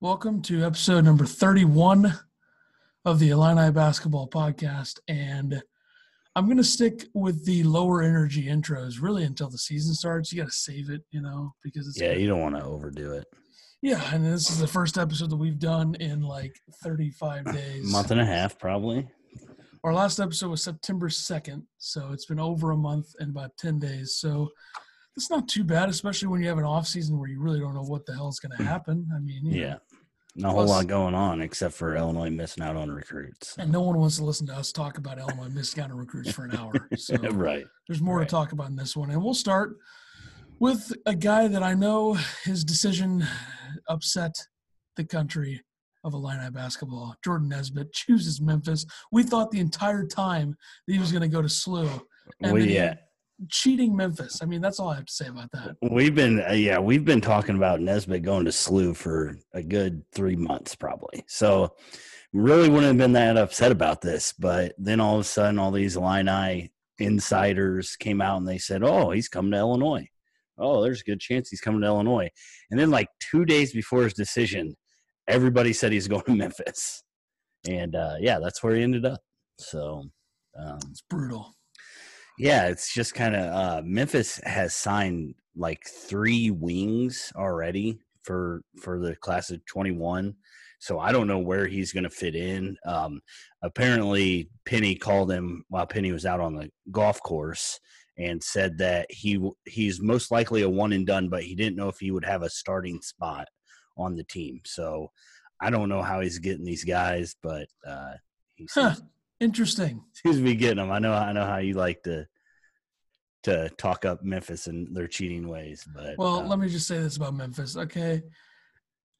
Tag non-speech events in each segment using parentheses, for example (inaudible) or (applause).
Welcome to episode number 31 of the Illini Basketball Podcast. And I'm going to stick with the lower energy intros really until the season starts. You got to save it, you know, because it's. Yeah, you don't want to overdo it. Yeah, and this is the first episode that we've done in like 35 (clears throat) days. month and a half, probably. Our last episode was September 2nd, so it's been over a month and about 10 days. So it's not too bad, especially when you have an off season where you really don't know what the hell is going to mm. happen. I mean, you know, Yeah. Not a whole lot going on except for Illinois missing out on recruits. and no one wants to listen to us talk about Illinois missing out on recruits for an hour. So (laughs) right. there's more Right. to talk about in this one. And we'll start with a guy that I know his decision upset the country of Illini basketball. Jordan Nesbitt chooses Memphis. We thought the entire time that he was going to go to SLU. And We, then he- yeah. Cheating Memphis. I mean, that's all I have to say about that. We've been uh, yeah, we've been talking about Nesbitt going to SLU for a good three months probably. So really wouldn't have been that upset about this, but then all of a sudden all these Illini insiders came out and they said, Oh, he's coming to Illinois. Oh, there's a good chance he's coming to Illinois. And then like two days before his decision, everybody said he's (laughs) going to Memphis. And uh yeah, that's where he ended up. So um It's brutal. Yeah, it's just kind of uh, Memphis has signed like three wings already for for the class of 21. So I don't know where he's going to fit in. Um, apparently, Penny called him while Penny was out on the golf course and said that he he's most likely a one and done, but he didn't know if he would have a starting spot on the team. So I don't know how he's getting these guys, but uh, he Huh. Interesting. seems to be getting them. I know I know how you like to to talk up Memphis and their cheating ways, but Well, um, let me just say this about Memphis, okay?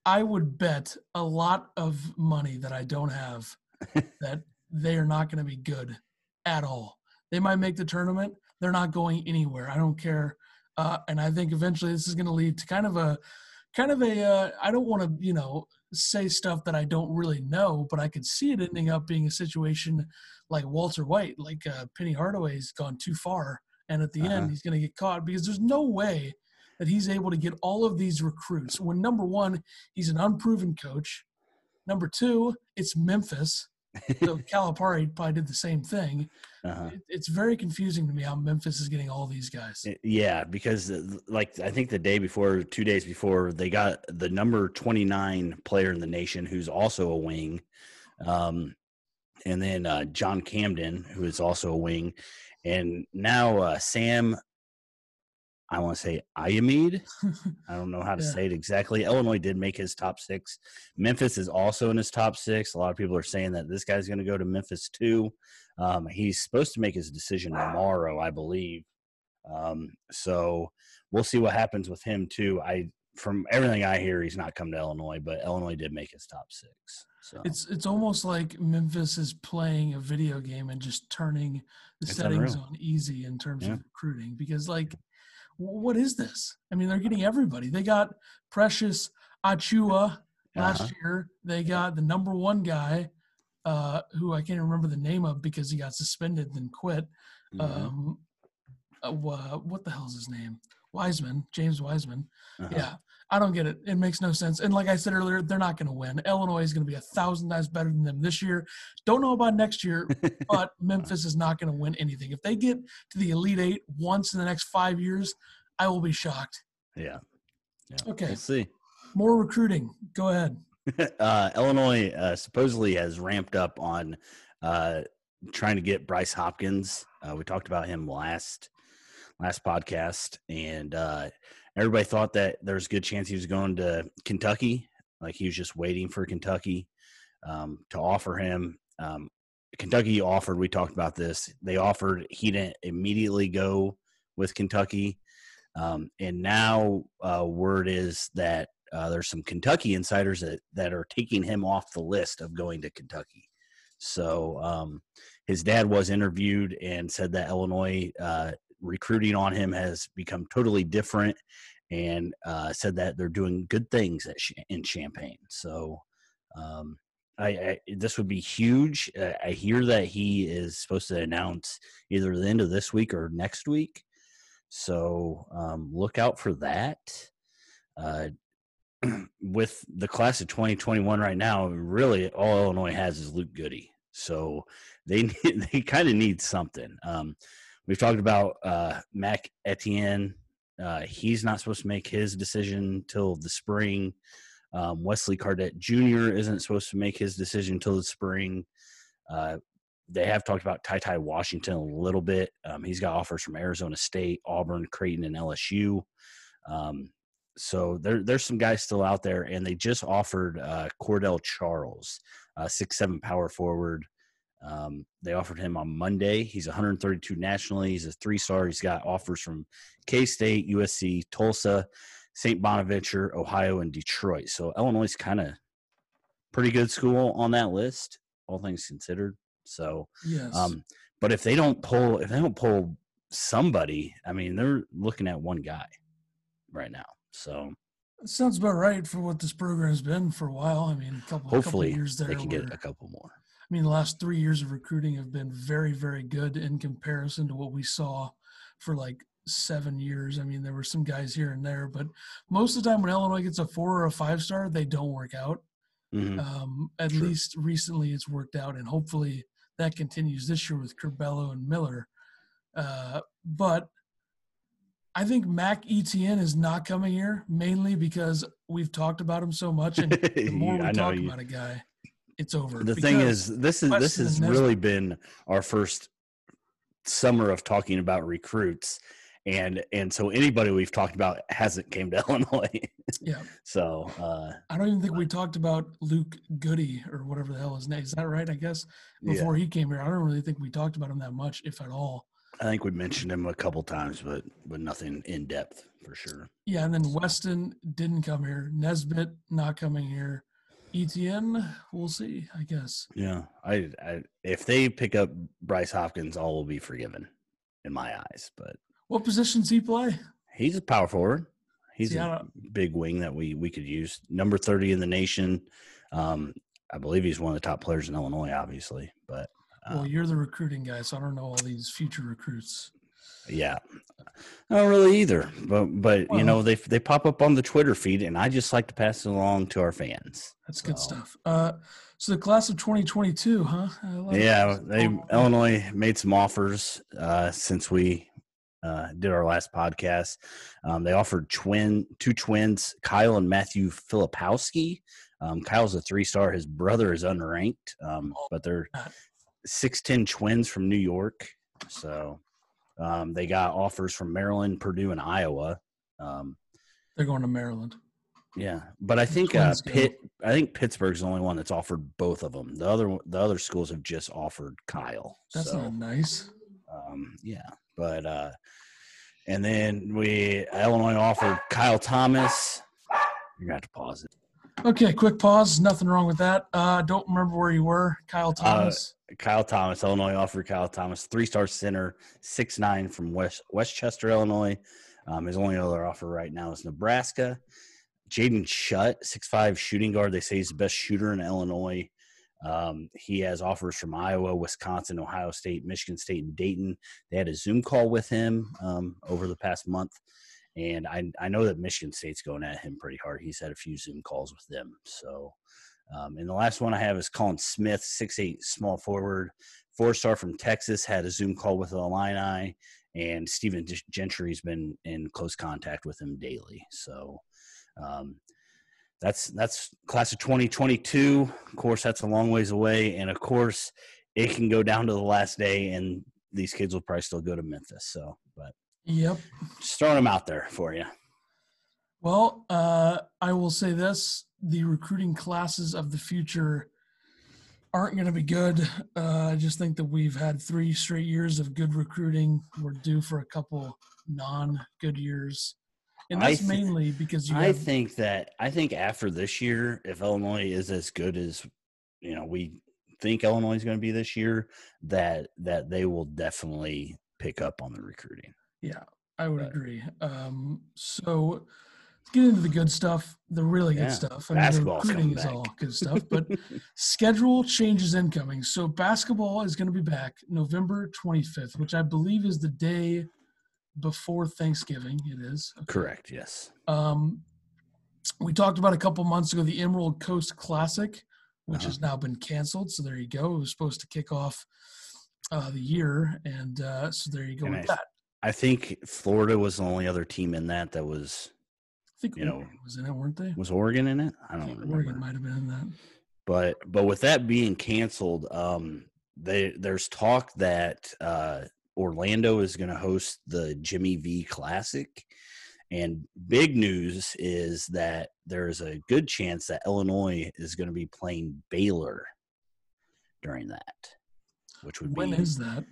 I would bet a lot of money that I don't have (laughs) that they are not going to be good at all. They might make the tournament. They're not going anywhere. I don't care. Uh, and I think eventually this is going to lead to kind of a, kind of a. Uh, I don't want to, you know, say stuff that I don't really know, but I could see it ending up being a situation like Walter White, like uh, Penny Hardaway's gone too far, and at the Uh-huh. end he's going to get caught because there's no way that he's able to get all of these recruits when number one he's an unproven coach number two it's memphis so (laughs) calipari probably did the same thing uh-huh. it, it's very confusing to me how memphis is getting all these guys Yeah, because uh, like I think the day before, two days before, they got the number twenty nine player in the nation, who's also a wing, um, and then uh, John Camden, who is also a wing, and now uh, Sam. I want to say Ayamid. (laughs) I don't know how to Yeah. say it exactly. Illinois did make his top six. Memphis is also in his top six. A lot of people are saying that this guy's going to go to Memphis too. Um, he's supposed to make his decision tomorrow, I believe. Um, so we'll see what happens with him too. I, from everything I hear, he's not come to Illinois, but Illinois did make his top six. So it's it's almost like memphis is playing a video game and just turning the It's settings unreal. on easy in terms Yeah. of recruiting because like what is this i mean they're getting everybody they got Precious Achiuwa last Uh-huh. year they got the number one guy uh, who I can't remember the name of because he got suspended then quit. Mhm. Um, uh, what the hell's his name? Wiseman, James Wiseman. Uh-huh. Yeah, I don't get it. It makes no sense. And like I said earlier, they're not going to win. Illinois is going to be a thousand times better than them this year. Don't know about next year, (laughs) but Memphis is not going to win anything. If they get to the Elite Eight once in the next five years, I will be shocked. yeah. Yeah. Okay. We'll see. More recruiting. Go ahead. (laughs) uh, Illinois uh, supposedly has ramped up on uh, trying to get Bryce Hopkins. Uh, we talked about him last last podcast, and uh, everybody thought that there's a good chance he was going to Kentucky. Like he was just waiting for Kentucky um, to offer him. Um, Kentucky offered. We talked about this. They offered. He didn't immediately go with Kentucky. Um, and now uh, word is that uh, there's some Kentucky insiders that, that are taking him off the list of going to Kentucky. So um, his dad was interviewed and said that Illinois uh, recruiting on him has become totally different, and uh, said that they're doing good things Ch- in Champaign. So um, I, I this would be huge. Uh, I hear that he is supposed to announce either the end of this week or next week. So um, look out for that. Uh, (clears throat) with the class of 2021 right now, really all Illinois has is Luke Goody. So they (laughs) they kind of need something. Um, we've talked about uh, Mac Etienne. Uh, he's not supposed to make his decision till the spring. Um, Wesley Cardet Jr. isn't supposed to make his decision till the spring. Uh, they have talked about Ty Ty Washington a little bit. Um, he's got offers from Arizona State, Auburn, Creighton, and LSU. Um, so there, there's some guys still out there, and they just offered uh, Cordell Charles, uh, six seven power forward. Um, they offered him on Monday. He's 132 nationally. He's a three star. He's got offers from K State, USC, Tulsa, St. Bonaventure, Ohio, and Detroit. So Illinois is kind of pretty good school on that list, all things considered. So, Yes. um, but if they don't pull, if they don't pull somebody, I mean, they're looking at one guy right now. So It sounds about right for what this program's been for a while. I mean, a couple, hopefully couple years there. they can get a couple more. I mean, the last three years of recruiting have been very, very good in comparison to what we saw for like seven years. I mean, there were some guys here and there, but most of the time when Illinois gets a four or a five star, they don't work out. Mhm. Um, at True. least recently it's worked out, and hopefully that continues this year with Curbelo and Miller. Uh, but I think Mac Etienne is not coming here mainly because we've talked about him so much, and (laughs) the more we talk you. about a guy, it's over. the thing is this is this has really been our first summer of talking about recruits and and so anybody we've talked about hasn't came to (laughs) illinois yeah, so uh I don't even think we talked about Luke Goody or whatever the hell his name is. That right? I guess yeah before he came here, I don't really think we talked about him that much, if at all. i think we mentioned him a couple times but but nothing in depth for sure Yeah, and then Weston didn't come here. Nesbitt not coming here. Etienne, we'll see. I guess. yeah i i if they pick up bryce hopkins all will be forgiven in my eyes but What positions he play? he's a power forward he's See, a big wing that we we could use number 30 in the nation um i believe he's one of the top players in illinois obviously but Well, um, you're the recruiting guy, so I don't know all these future recruits. Yeah, I don't really either. But but you know they they pop up on the Twitter feed, and I just like to pass it along to our fans. That's good stuff. Uh, so the class of 2022, huh? I love it. Yeah, they Oh, Illinois made some offers uh, since we uh, did our last podcast. Um, they offered twin two twins, Kyle and Matthew Filipowski. Um, Kyle's a three star. His brother is unranked, um, but they're six ten twins from New York. So um, they got offers from Maryland, Purdue, and Iowa. Um, They're going to Maryland. Yeah, but I think uh, Pitt. I think Pittsburgh's the only one that's offered both of them. The other the other schools have just offered Kyle. That's so, not nice. um, yeah, but uh, and then we Illinois offered Kyle Thomas. You're gonna have to pause it. Okay, quick pause. Nothing wrong with that. Uh, don't remember where you were, Kyle Thomas. Kyle Thomas, Illinois offered Kyle Thomas, three star center, six nine from West Westchester, Illinois. Um, his only other offer right now is Nebraska. Jaden Schutt, six five shooting guard. They say he's the best shooter in Illinois. Um, he has offers from Iowa, Wisconsin, Ohio State, Michigan State, and Dayton. They had a Zoom call with him um, over the past month, and I, I know that Michigan State's going at him pretty hard. He's had a few Zoom calls with them. So, um, and the last one I have is Colin Smith, six eight small forward, four star from Texas. Had a Zoom call with the Illini, and Stephen Gentry's been in close contact with him daily. So. Um, that's that's class of 2022 of course that's a long ways away and of course it can go down to the last day and these kids will probably still go to memphis so Yep. just throwing them out there for you Well, uh, I will say this: the recruiting classes of the future aren't going to be good. Uh, I just think that we've had three straight years of good recruiting. We're due for a couple non-good years, and that's thi- mainly because you i have think that i think after this year if illinois is as good as you know we think illinois is going to be this year that that they will definitely pick up on the recruiting Yeah, I would But- agree. Um, so let's get into the good stuff, the really good Yeah, stuff. I mean, the basketball's recruiting is all good stuff, but (laughs) schedule changes incoming. So basketball is going to be back November 25th, which I believe is the day before Thanksgiving. It is. Okay. correct yes Um, we talked about a couple months ago the Emerald Coast Classic, which Uh-huh. has now been canceled. So there you go. It was supposed to kick off uh, the year, and uh, so there you go And with I- that. I think Florida was the only other team in that that was I think you know, was in it, weren't they? was Oregon in it. I I don't think remember. Oregon might have been in that. but but with that being canceled um they there's talk that uh orlando is going to host the jimmy v classic and big news is that there's a good chance that illinois is going to be playing baylor during that which would When be is that?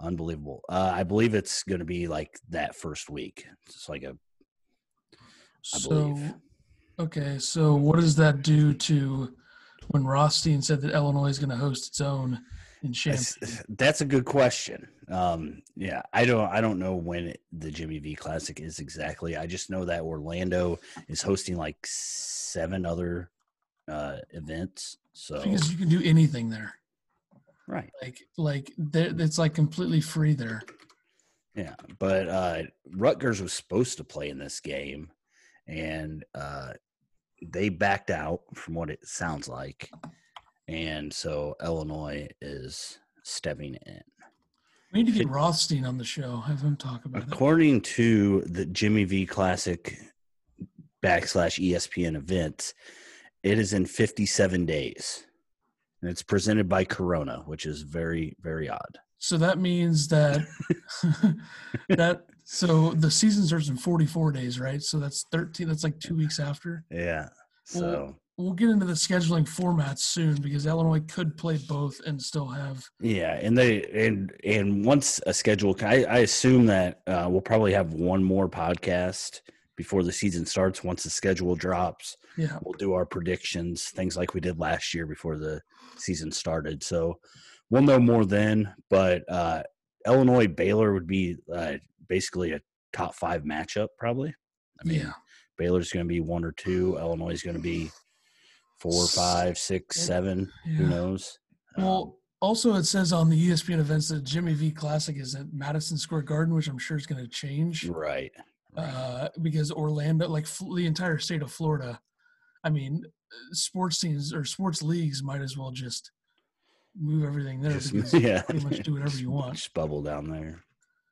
Unbelievable uh, i believe it's going to be like that first week it's like a I So, believe. okay. So, what does that do to when Rothstein said that Illinois is going to host its own in That's, Champaign? that's a good question. Um, yeah, I don't I don't know when it, the Jimmy V Classic is exactly. I just know that Orlando is hosting like seven other uh, events. So Because you can do anything there. Right, Like, like it's like completely free there. yeah. But uh, Rutgers was supposed to play in this game, and uh, they backed out from what it sounds like, and so Illinois is stepping in. We need to get Rothstein on the show. Have him talk about it. According to the Jimmy V Classic backslash ESPN event, it is in 57 days. And it's presented by Corona, which is very, very odd. So that means that (laughs) that so the season starts in 44 days, right? So that's 13. That's like two weeks after. Yeah. So, Well- We'll get into the scheduling formats soon because Illinois could play both and still have. yeah. And they, and, and once a schedule, I, I assume that uh, we'll probably have one more podcast before the season starts. Once the schedule drops, Yeah, we'll do our predictions, things like we did last year before the season started. So we'll know more then. But uh, Illinois Baylor would be uh, basically a top five matchup, probably. I mean, yeah. Baylor's going to be one or two. Illinois is going to be four, five, six, seven. Who yeah. knows? Um, Well, also it says on the ESPN events that Jimmy V Classic is at Madison Square Garden, which I'm sure is going to change right. Uh, because Orlando, like Fl- the entire state of Florida, I mean, sports teams or sports leagues might as well just move everything there Just- because (laughs) yeah. pretty much do whatever you want. Just bubble down there.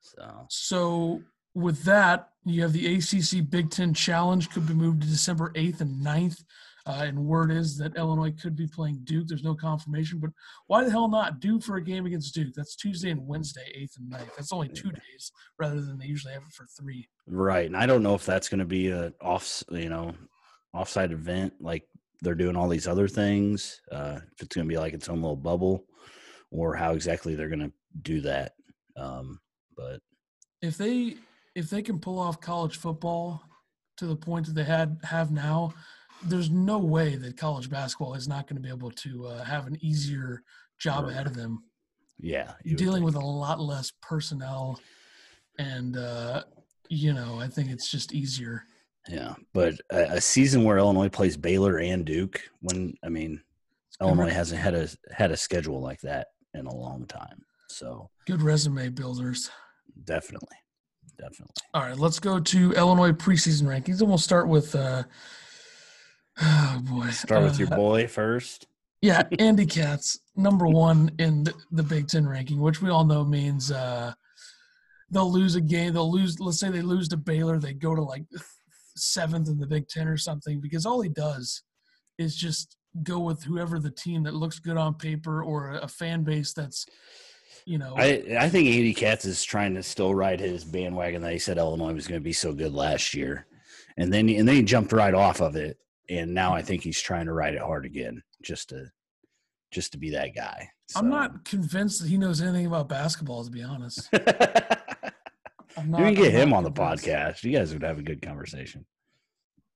So So with that, you have the ACC Big Ten Challenge could be moved to December 8th and 9th. Uh, and word is that Illinois could be playing Duke. There's no confirmation, but why the hell not do for a game against Duke? That's Tuesday and Wednesday, 8th and 9th. That's only two days rather than they usually have it for three. Right, and I don't know if that's going to be a off, you know, offsite event like they're doing all these other things. Uh, if it's going to be like its own little bubble, or how exactly they're going to do that. Um, but If they if they can pull off college football to the point that they had have now, there's no way that college basketball is not going to be able to uh, have an easier job Right. ahead of them. yeah, dealing with a lot less personnel and uh you know i think it's just easier yeah, but a, a season where Illinois plays Baylor and Duke, when I mean, Illinois hasn't had a had a schedule like that in a long time. So good resume builders definitely, definitely. all right let's go to illinois preseason rankings and we'll start with uh oh boy. Start with your Uh, boy first. yeah andy (laughs) katz number one in the, the big ten ranking which we all know means uh they'll lose a game they'll lose let's say they lose to baylor they go to like seventh in the big ten or something because all he does is just go with whoever the team that looks good on paper or a fan base that's you know I I think Andy Katz is trying to still ride his bandwagon that he said Illinois was going to be so good last year, and then and then he jumped right off of it, and now I think he's trying to ride it hard again, just to just to be that guy. i'm not convinced that he knows anything about basketball to be honest (laughs) you I'm not, can get I'm him on the convinced. podcast. You guys would have a good conversation.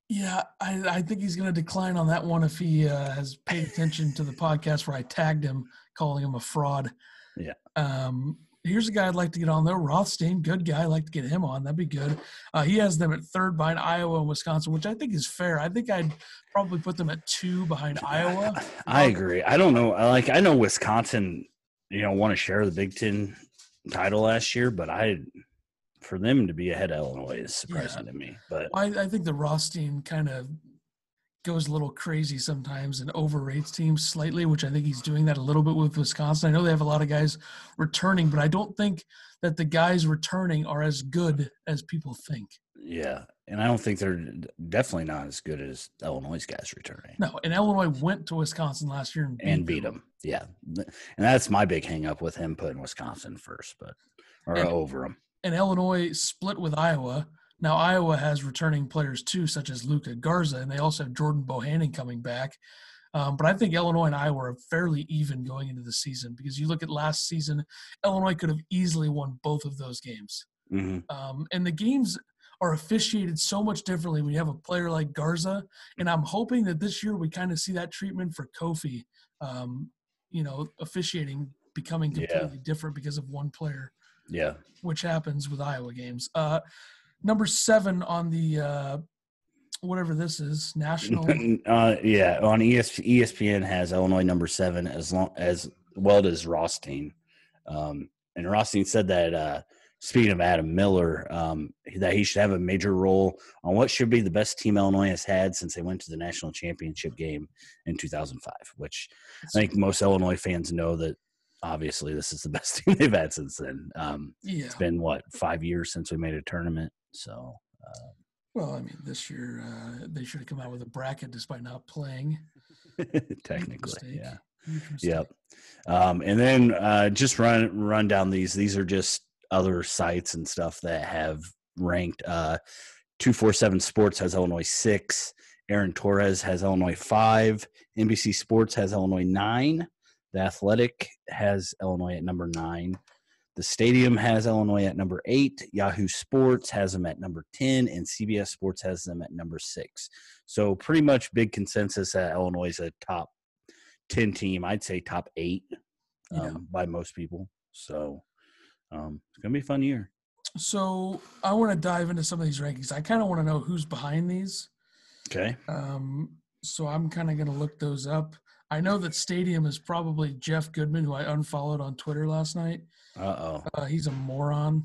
Yeah, I, I think he's going to decline on that one if he uh, has paid attention to the podcast where I tagged him, calling him a fraud. Yeah. Um, here's a guy I'd like to get on there. Rothstein, good guy. I'd like to get him on. That'd be good. Uh, he has them at third behind Iowa and Wisconsin, which I think is fair. I think I'd probably put them at two behind Iowa. I agree. I don't know. I Like I know Wisconsin, you know, want to share the Big Ten title last year, but I for them to be ahead of Illinois is surprising to me. But I, I think the Rothstein kind of goes a little crazy sometimes and overrates teams slightly, which I think he's doing that a little bit with Wisconsin. I know they have a lot of guys returning, but I don't think that the guys returning are as good as people think. Yeah, and I don't think they're definitely not as good as Illinois' guys returning. No, and Illinois went to Wisconsin last year and beat, and beat them. Yeah, and that's my big hang up with him putting Wisconsin first, but or And- over them. And Illinois split with Iowa. Now Iowa has returning players too, such as Luka Garza, and they also have Jordan Bohannon coming back. Um, but I think Illinois and Iowa are fairly even going into the season because you look at last season, Illinois could have easily won both of those games. hmm Um, and the games are officiated so much differently when you have a player like Garza. And I'm hoping that this year we kind of see that treatment for Kofi, um, you know, officiating becoming Yeah. completely different because of one player, Yeah, which happens with Iowa games. Uh, number seven on the uh, whatever this is, national. (laughs) uh, yeah. On E ES, ESPN has Illinois number seven as long as well as Rothstein, um, and Rothstein said that uh, speaking of Adam Miller, um, that he should have a major role on what should be the best team Illinois has had since they went to the national championship game in 2005. Which I think most Illinois fans know that. Obviously, this is the (laughs) best team they've had since then. Um, yeah. it's been what five years since we made a tournament, so. Uh, Well, I mean, this year uh, they should have come out with a bracket despite not playing. (laughs) technically, yeah. Yep. Um, and then uh, just run run down these. These are just other sites and stuff that have ranked. Uh, Two four seven Sports has Illinois six. Aaron Torres has Illinois five. NBC Sports has Illinois nine. The Athletic has Illinois at number nine. The Stadium has Illinois at number eight. Yahoo Sports has them at number ten, and CBS Sports has them at number six. So pretty much big consensus that Illinois is a top 10 team i'd say top eight um, Yeah. by most people so um, it's gonna be a fun year So I want to dive into some of these rankings. I kind of want to know who's behind these. okay Um, so I'm kind of going to look those up. I know that Stadium is probably Jeff Goodman, who I unfollowed on Twitter last night. uh-oh Uh, he's a moron.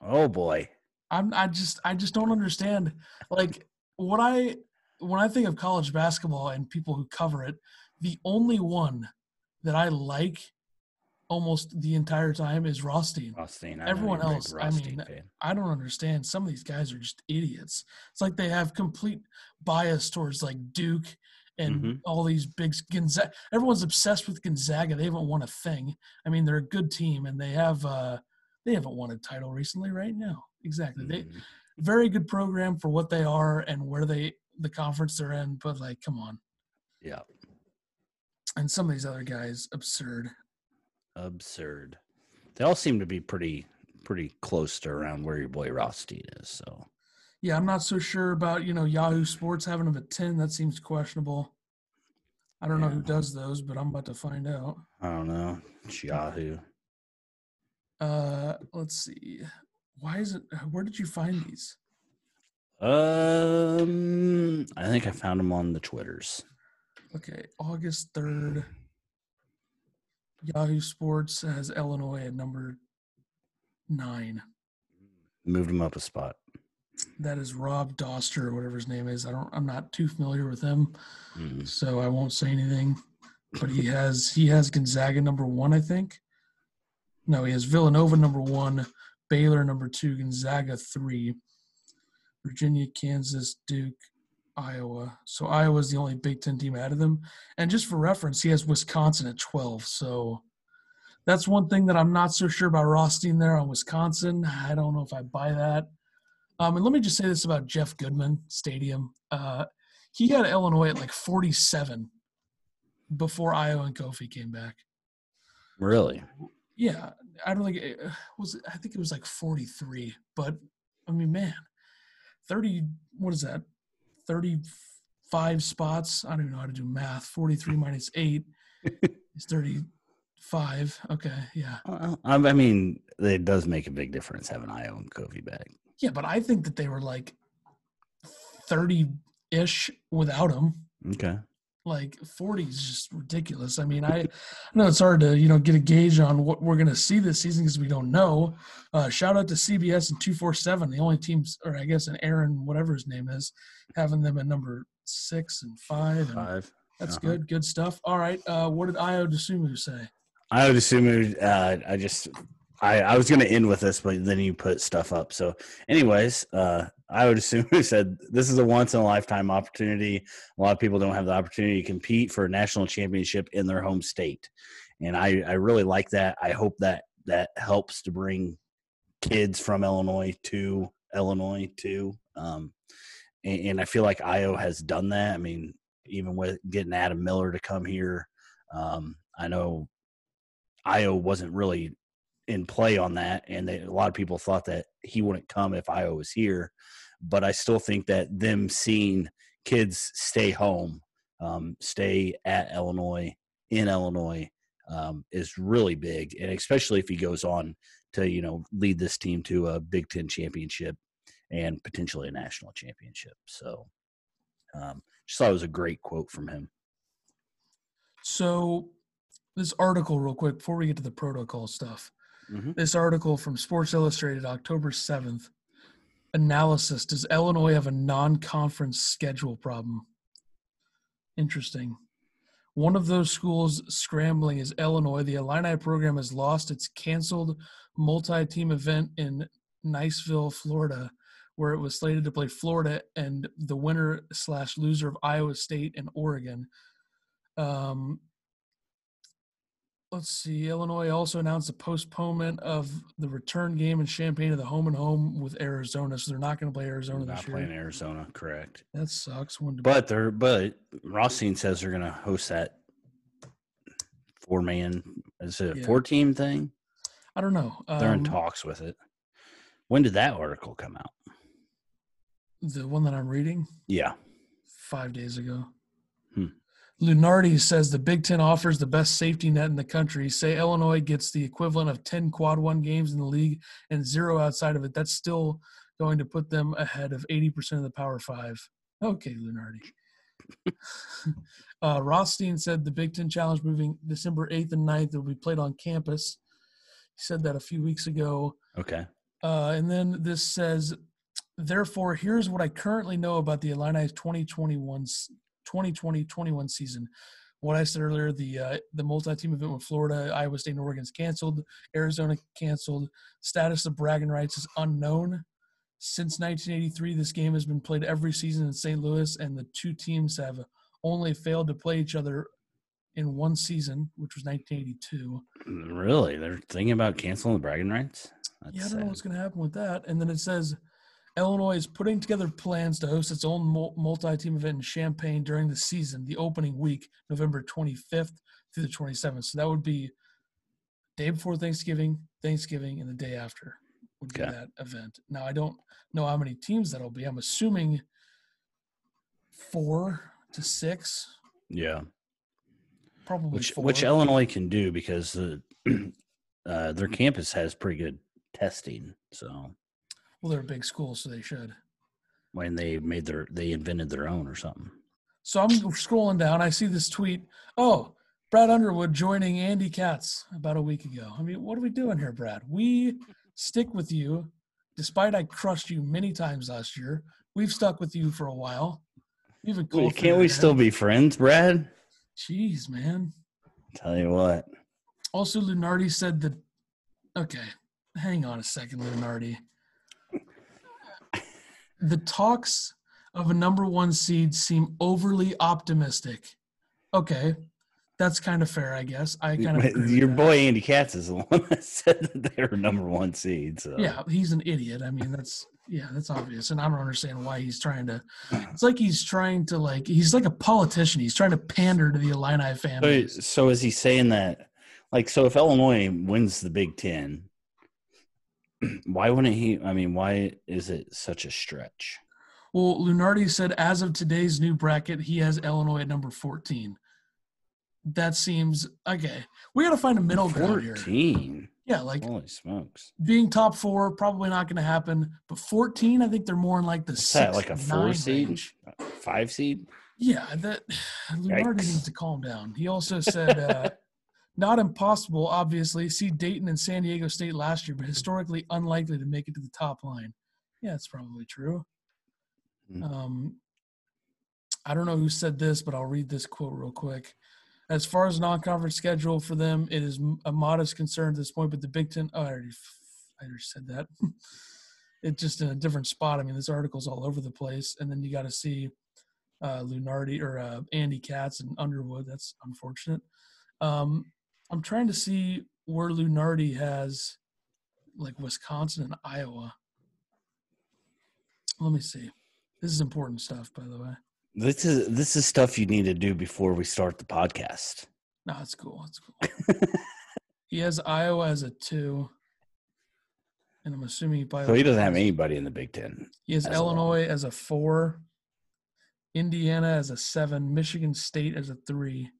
oh boy I'm I just I just don't understand like what I when I think of college basketball and people who cover it, the only one that I like almost the entire time is Rothstein. Rothstein, I Everyone else, I mean, fan. I don't understand. Some of these guys are just idiots. It's like they have complete bias towards like Duke and Mhm. all these big Gonzaga. Everyone's obsessed with Gonzaga. They haven't won a thing. I mean, they're a good team, and they have uh, they haven't won a title recently, right now. Exactly. They Mhm. very good program for what they are and where they the conference they're in. But like, come on. yeah And some of these other guys, absurd. absurd they all seem to be pretty pretty close to around where your boy Rothstein is so Yeah, I'm not so sure about you know Yahoo Sports having them at ten. That seems questionable. I don't know who does those, but I'm about to find out. i don't know it's yahoo Uh, let's see. Why is it? Where did you find these? um i think i found them on the twitters Okay, August third. Yahoo Sports has Illinois at number nine. moved them up a spot That is Rob Doster or whatever his name is. I don't. I'm not too familiar with him, Mhm. so I won't say anything. But he has he has Gonzaga number one, I think. No, he has Villanova number one, Baylor number two, Gonzaga three, Virginia, Kansas, Duke, Iowa. So Iowa's the only Big Ten team out of them. And just for reference, he has Wisconsin at 12. So that's one thing that I'm not so sure about Rothstein there on Wisconsin. I don't know if I buy that. Um, and let me just say this about Jeff Goodman Stadium. Uh, he had Illinois at like 47 before Ayo and Kofi came back. really Yeah, I don't think it uh, was. I think it was like 43. But I mean, man, 30. What is that? 35 spots. I don't even know how to do math. 43 minus eight (laughs) is 35. Okay, yeah, I mean, it does make a big difference having Ayo and Kofi back. Yeah. But I think that they were like 30 ish without him. Okay. Like 40 is just ridiculous. I mean, I, I know it's hard to you know get a gauge on what we're gonna see this season because we don't know. Uh, shout out to CBS and 247, the only teams, or I guess an Aaron, whatever his name is, having them at number six and five. And Five. That's Uh-huh. good. Good stuff. All right. Uh, what did Ayo Dosunmu say? I would assume it would, uh, I just I, I was gonna end with this, but then you put stuff up. So anyways, uh I would assume (laughs) he said this is a once in a lifetime opportunity. A lot of people don't have the opportunity to compete for a national championship in their home state. And I, I really like that. I hope that that helps to bring kids from Illinois to Illinois too. Um and, and I feel like Ayo has done that. I mean, even with getting Adam Miller to come here. Um, I know Ayo wasn't really in play on that, and they, a lot of people thought that he wouldn't come if Ayo was here. But I still think that them seeing kids stay home, um, stay at Illinois in Illinois, um, is really big, and especially if he goes on to you know lead this team to a Big Ten championship and potentially a national championship. So, um, just thought it was a great quote from him. So, this article, real quick, before we get to the protocol stuff, Mhm. this article from Sports Illustrated, October 7th analysis Does Illinois have a non conference schedule problem? Interesting. One of those schools scrambling is Illinois. The Illini program has lost its canceled multi team event in Niceville, Florida, where it was slated to play Florida and the winner slash loser of Iowa State and Oregon. Um, let's see. Illinois also announced the postponement of the return game in Champaign to the home and home with Arizona, so they're not going to play Arizona Not this year. playing Arizona, correct? That sucks. But they're but Rothstein says they're going to host that four man. Is it a Yeah. four team thing? I don't know. They're in Um, talks with it. When did that article come out? The one that I'm reading Yeah, five days ago. Hmm. Lunardi says the Big Ten offers the best safety net in the country. Say Illinois gets the equivalent of 10 quad one games in the league and zero outside of it. That's still going to put them ahead of 80% of the Power Five. Okay, Lunardi. (laughs) uh, Rothstein said the Big Ten Challenge moving December 8th and 9th will be played on campus. He said that a few weeks ago. okay. Uh, and then this says, therefore, here's what I currently know about the Illini's 2021 2020-21 season. What I said earlier, the uh, the multi-team event with Florida, Iowa State, and Oregon is canceled. Arizona canceled. Status of bragging rights is unknown. Since 1983, this game has been played every season in St. Louis, and the two teams have only failed to play each other in one season, which was 1982. Really, they're thinking about canceling the bragging rights. That's Yeah, I don't know what's going to happen with that. And then it says Illinois is putting together plans to host its own multi-team event in Champaign during the season, the opening week, November 25th through the 27th. So that would be day before Thanksgiving, Thanksgiving, and the day after would be Okay. that event. Now I don't know how many teams that'll be. I'm assuming four to six, Yeah, probably which four. which Illinois can do because the (clears throat) uh, their campus has pretty good testing. So well, they're a big school, so they should. when they made their they invented their own or something. So I'm scrolling down. I see this tweet. Oh, Brad Underwood joining Andy Katz about a week ago. I mean, what are we doing here, Brad? We stick with you, despite I crushed you many times last year. We've stuck with you for a while. We've been cool. Wait, can't we still be friends, Brad? Jeez, man. Tell you what. Also, Lunardi said that. Okay, hang on a second, Lunardi. The talks of a number one seed seem overly optimistic. Okay, that's kind of fair, I guess. I kind of Your boy Andy Katz is the (laughs) one that said that they were number one seed. So Yeah, he's an idiot. I mean, that's yeah, that's obvious, and I don't understand why he's trying to. Hmm. It's like he's trying to like he's like a politician. He's trying to pander to the Illini fan. So, so is he saying that? Like, so if Illinois wins the Big Ten, (clears throat) why wouldn't he? I mean, why is it such a stretch? Well, Lunardi said as of today's new bracket, he has Illinois at number fourteen. That seems okay. We got to find a middle ground here. Fourteen. Yeah, like Holy smokes! being top four probably not going to happen, but fourteen, I think they're more in like the What's six, that? Like a four seed, range. five seed? Yeah, that (sighs) Lunardi Yikes. needs to calm down. He also said, uh, (laughs) not impossible, obviously. See Dayton and San Diego State last year, but historically unlikely to make it to the top line. Yeah, it's probably true. Hmm. Um, I don't know who said this, but I'll read this quote real quick. As far as non-conference schedule for them, it is a modest concern at this point. But the Big Ten, oh, I already, I already said that. (laughs) it's just in a different spot. I mean, this article's all over the place, and then you got to see uh, Lunardi or uh, Andy Katz and Underwood. That's unfortunate. Um, I'm trying to see where Lunardi has like Wisconsin and Iowa. Let me see. This is important stuff, by the way. This is this is stuff you need to do before we start the podcast. No, it's cool. It's cool. he has Iowa as a two, and I'm assuming he probably So he doesn't have anybody in the Big Ten. He has as. Illinois as a four, Indiana as a seven, Michigan State as a three,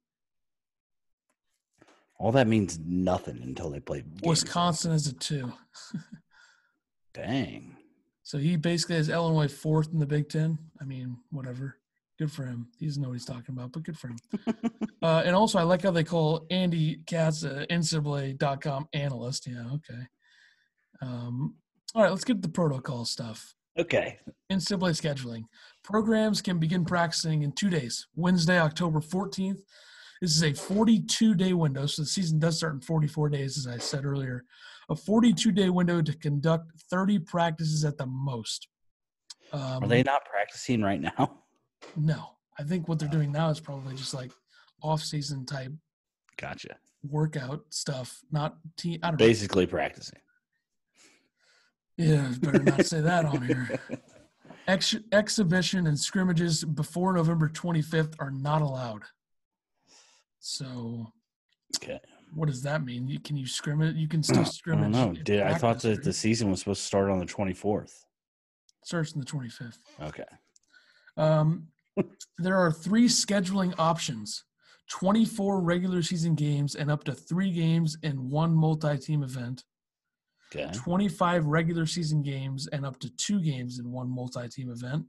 All that means nothing until they play games. Wisconsin as a two. (laughs) Dang. So he basically has Illinois fourth in the Big Ten. I mean, whatever. Good for him. He doesn't know what he's talking about, but good for him. (laughs) uh, and also, I like how they call Andy Katz a NCAA.com analyst. Yeah, okay. Um, all right, let's get the protocol stuff. Okay. NCAA scheduling. Programs can begin practicing in two days. Wednesday, October 14th. This is a 42 day window. So the season does start in 44 days, as I said earlier. A 42 day window to conduct 30 practices at the most. Um, Are they not practicing right now? (laughs) No. I think what they're doing now is probably just like off season type Gotcha. workout stuff, not team. I don't know. Basically practicing. Yeah, better not say that on here. (laughs) Ex- exhibition and scrimmages before November 25th are not allowed. So, Okay. what does that mean? You can you scrimmage? You can still I don't scrimmage. know. in Did I thought that the season was supposed to start on the twenty fourth? starts on the 25th. Okay. Um, there are three scheduling options: 24 regular season games and up to three games in one multi-team event. Okay. 25 regular season games and up to two games in one multi-team event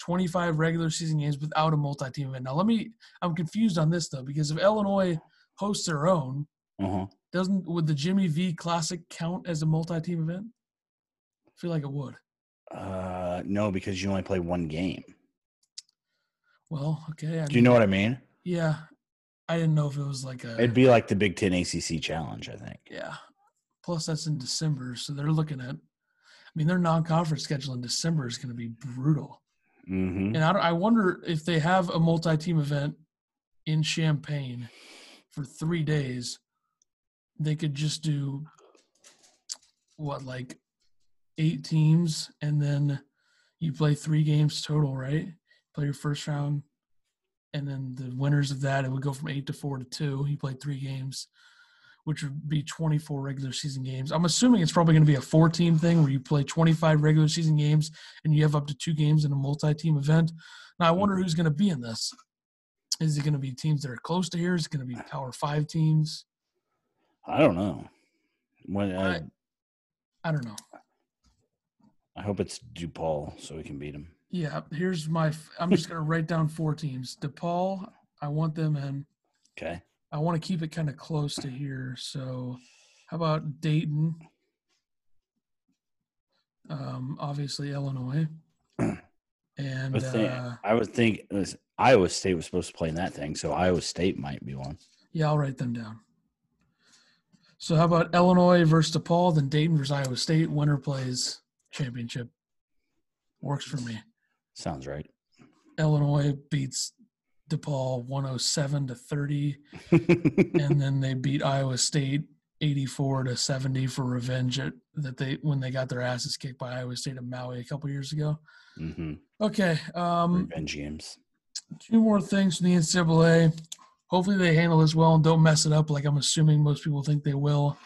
25 regular season games without a multi-team event now let me i'm confused on this though because if illinois hosts their own Uh-huh. doesn't would the jimmy v classic count as a multi-team event i feel like it would Uh no, because you only play one game. well okay I Do you know what I mean? yeah i didn't know if it was like a It'd be like the Big Ten ACC challenge, I think. yeah plus that's in december so they're looking at i mean their non-conference schedule in december is going to be brutal Mm-hmm. And I, I wonder if they have a multi-team event in Champaign for three days, they could just do what like eight teams, and then you play three games total, right? Play your first round, and then the winners of that it would go from eight to four to two. You play three games, which would be 24 regular season games. I'm assuming it's probably going to be a four team thing where you play 25 regular season games and you have up to two games in a multi team event. Now, I wonder who's going to be in this. Is it going to be teams that are close to here? Is it going to be Power Five teams? I don't know. When uh, I- I don't know. I hope it's DePaul so we can beat him. Yeah, here's my. I'm just going to write down four teams. DePaul, I want them in. Okay. I want to keep it kind of close to here. So, how about Dayton? Um, obviously Illinois, and I would think, uh, I would think was Iowa State was supposed to play in that thing, so Iowa State might be one. yeah, I'll write them down. So, how about Illinois versus DePaul? Then Dayton versus Iowa State. Winner plays championship. Works for me. Sounds right. Illinois beats DePaul 107 to 30, (laughs) and then they beat Iowa State 84 to 70 for revenge at, that they when they got their asses kicked by Iowa State at Maui a couple years ago. mm-hmm. Okay, um, Revenge games. two more things from the NCAA. Hopefully they handle this well and don't mess it up like I'm assuming most people think they will.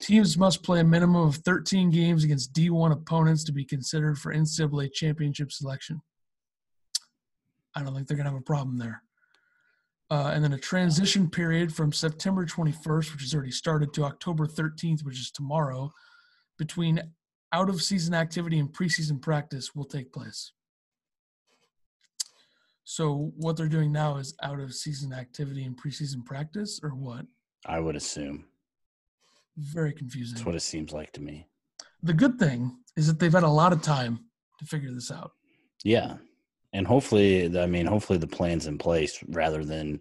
Teams must play a minimum of 13 games against D1 opponents to be considered for NCAA championship selection. I don't think they're going to have a problem there. Uh, and then a transition period from September 21st, which has already started, to October 13th, which is tomorrow, between out of season activity and preseason practice will take place. So what they're doing now is out of season activity and preseason practice, or what? I would assume Very confusing. that's what it seems like to me. the good thing is that they've had a lot of time to figure this out. Yeah, and hopefully, I mean, hopefully the plan's in place rather than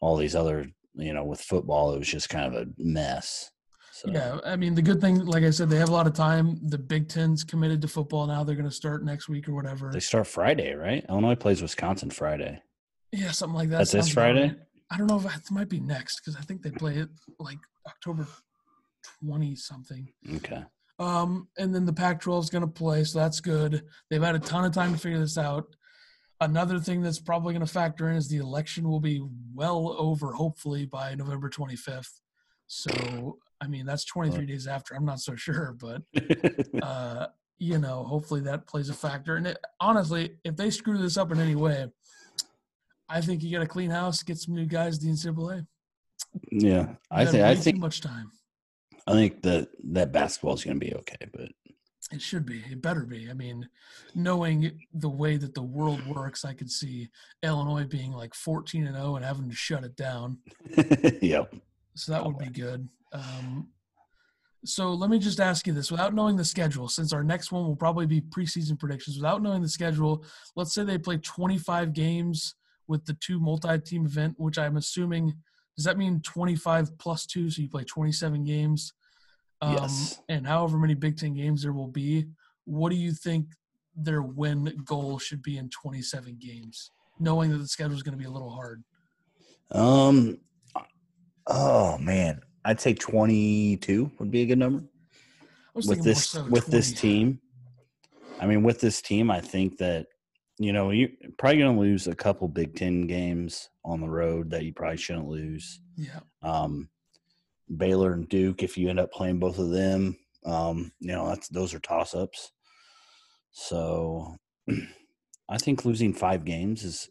all these other. You know, with football, it was just kind of a mess. So, Yeah, I mean the good thing, like I said, they have a lot of time. The Big Ten's committed to football now. They're going to start next week or whatever. they start Friday, right? Illinois plays Wisconsin Friday. Yeah, something like that. That's this sounds Friday? right. I don't know if it might be next because I think they play it like October twenty something. Okay. Um, and then the Pac-12 is going to play, so that's good. They've had a ton of time to figure this out. Another thing that's probably going to factor in is the election will be well over, hopefully, by November 25th. So, I mean, that's 23 days after. I'm not so sure, but (laughs) uh, you know, hopefully that plays a factor. And it, honestly, if they screw this up in any way, I think you got a clean house, get some new guys, the NCAA. yeah, I think I think much time. I think that that basketball is going to be okay, but It should be. It better be. I mean, knowing the way that the world works, I could see Illinois being like 14 and 0 and having to shut it down. (laughs) yep. So that would be good. Um, so let me just ask you this without knowing the schedule, since our next one will probably be preseason predictions, without knowing the schedule, let's say they play 25 games with the two multi team event, which I'm assuming does that mean 25 plus two? So you play 27 games? Um, Yes. And however many Big Ten games there will be, what do you think their win goal should be in 27 games, knowing that the schedule is going to be a little hard? Um. Oh man, I'd say twenty-two would be a good number with this so with this team. I mean, with this team, I think that you know you're probably going to lose a couple Big Ten games on the road that you probably shouldn't lose. Yeah. Um, Baylor and Duke, if you end up playing both of them, um, you know that's those are toss-ups. So, (clears throat) I think losing five games is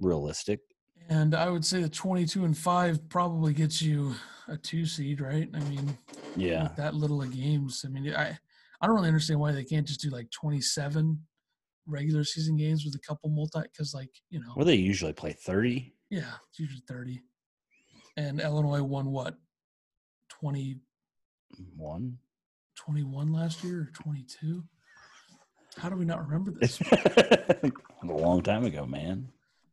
realistic. And I would say the 22 and 5 probably gets you a two seed, right? I mean, Yeah, that little of games. I mean, I, I don't really understand why they can't just do like 27 regular season games with a couple multi, because, like, you know, Well, they usually play 30. yeah, it's usually 30. And Illinois won what? 20, One. 21 last year or 22? How do we not remember this? (laughs) a long time ago, man.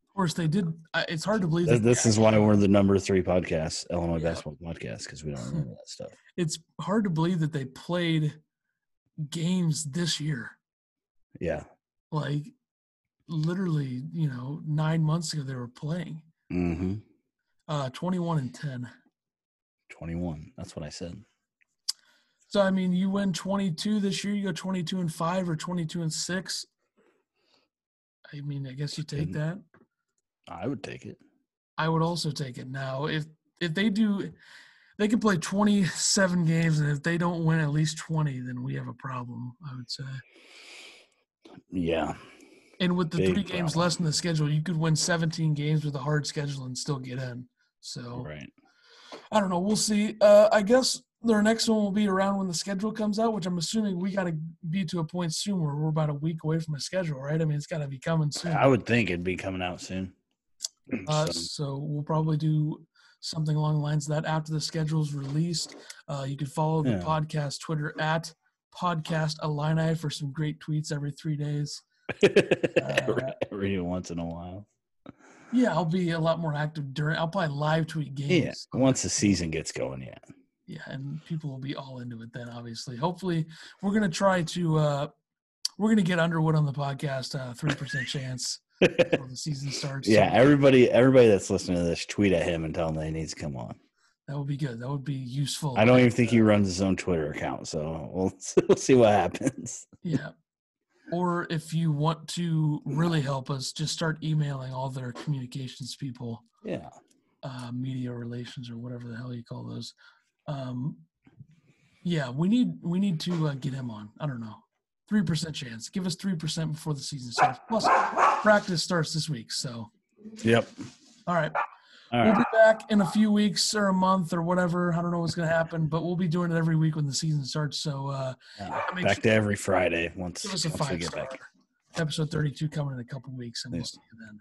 Of course, they did. It's hard to believe This, that this is why we're the number three podcast, Illinois Yeah. basketball podcast, because we don't remember that stuff. (laughs) it's hard to believe that they played games this year. Yeah. like literally you know nine months ago they were playing Mm-hmm. uh 21 and 10 21. That's what I said. so i mean you win 22 this year you go 22 and 5 or 22 and 6 i mean i guess you take that I would take it. i would also take it now if if they do they can play 27 games and if they don't win at least 20 then we have a problem i would say Yeah. and with the Big three games problem. less in the schedule you could win 17 games with a hard schedule and still get in so Right. I don't know. We'll see. Uh, I guess their next one will be around when the schedule comes out, which I'm assuming we got to be to a point soon where we're about a week away from a schedule, right? I mean, it's got to be coming soon. I would think it'd be coming out soon. (clears throat) Uh, So, so we'll probably do something along the lines of that after the schedule's released. Uh, you can follow the Yeah. podcast Twitter at podcast Illini for some great tweets every three days. (laughs) every, every once in a while. Yeah, I'll be a lot more active during. I'll probably live tweet games. Yeah. Once the season gets going, yeah. yeah and people will be all into it then obviously hopefully we're going to try to uh we're to get underwood on the podcast uh 3% chance before the season starts yeah. Everybody, everybody that's listening to this, tweet at him and tell him they need to come on. that would be good that would be useful I don't even think he runs his own Twitter account, so we'll, (laughs) we'll see what happens. yeah or if you want to really help us just start emailing all their communications people Yeah. uh, media relations or whatever the hell you call those. Um, yeah, we need we need to uh, get him on. I don't know, three percent chance. Give us three percent before the season starts. Plus, practice starts this week. So, Yep. all right, All we'll be back in a few weeks or a month or whatever. I don't know what's going to happen, but we'll be doing it every week when the season starts. So, uh, Yeah. Back to every Friday once, give us a once we get star. back. Episode thirty-two coming in a couple weeks, and we'll see you then.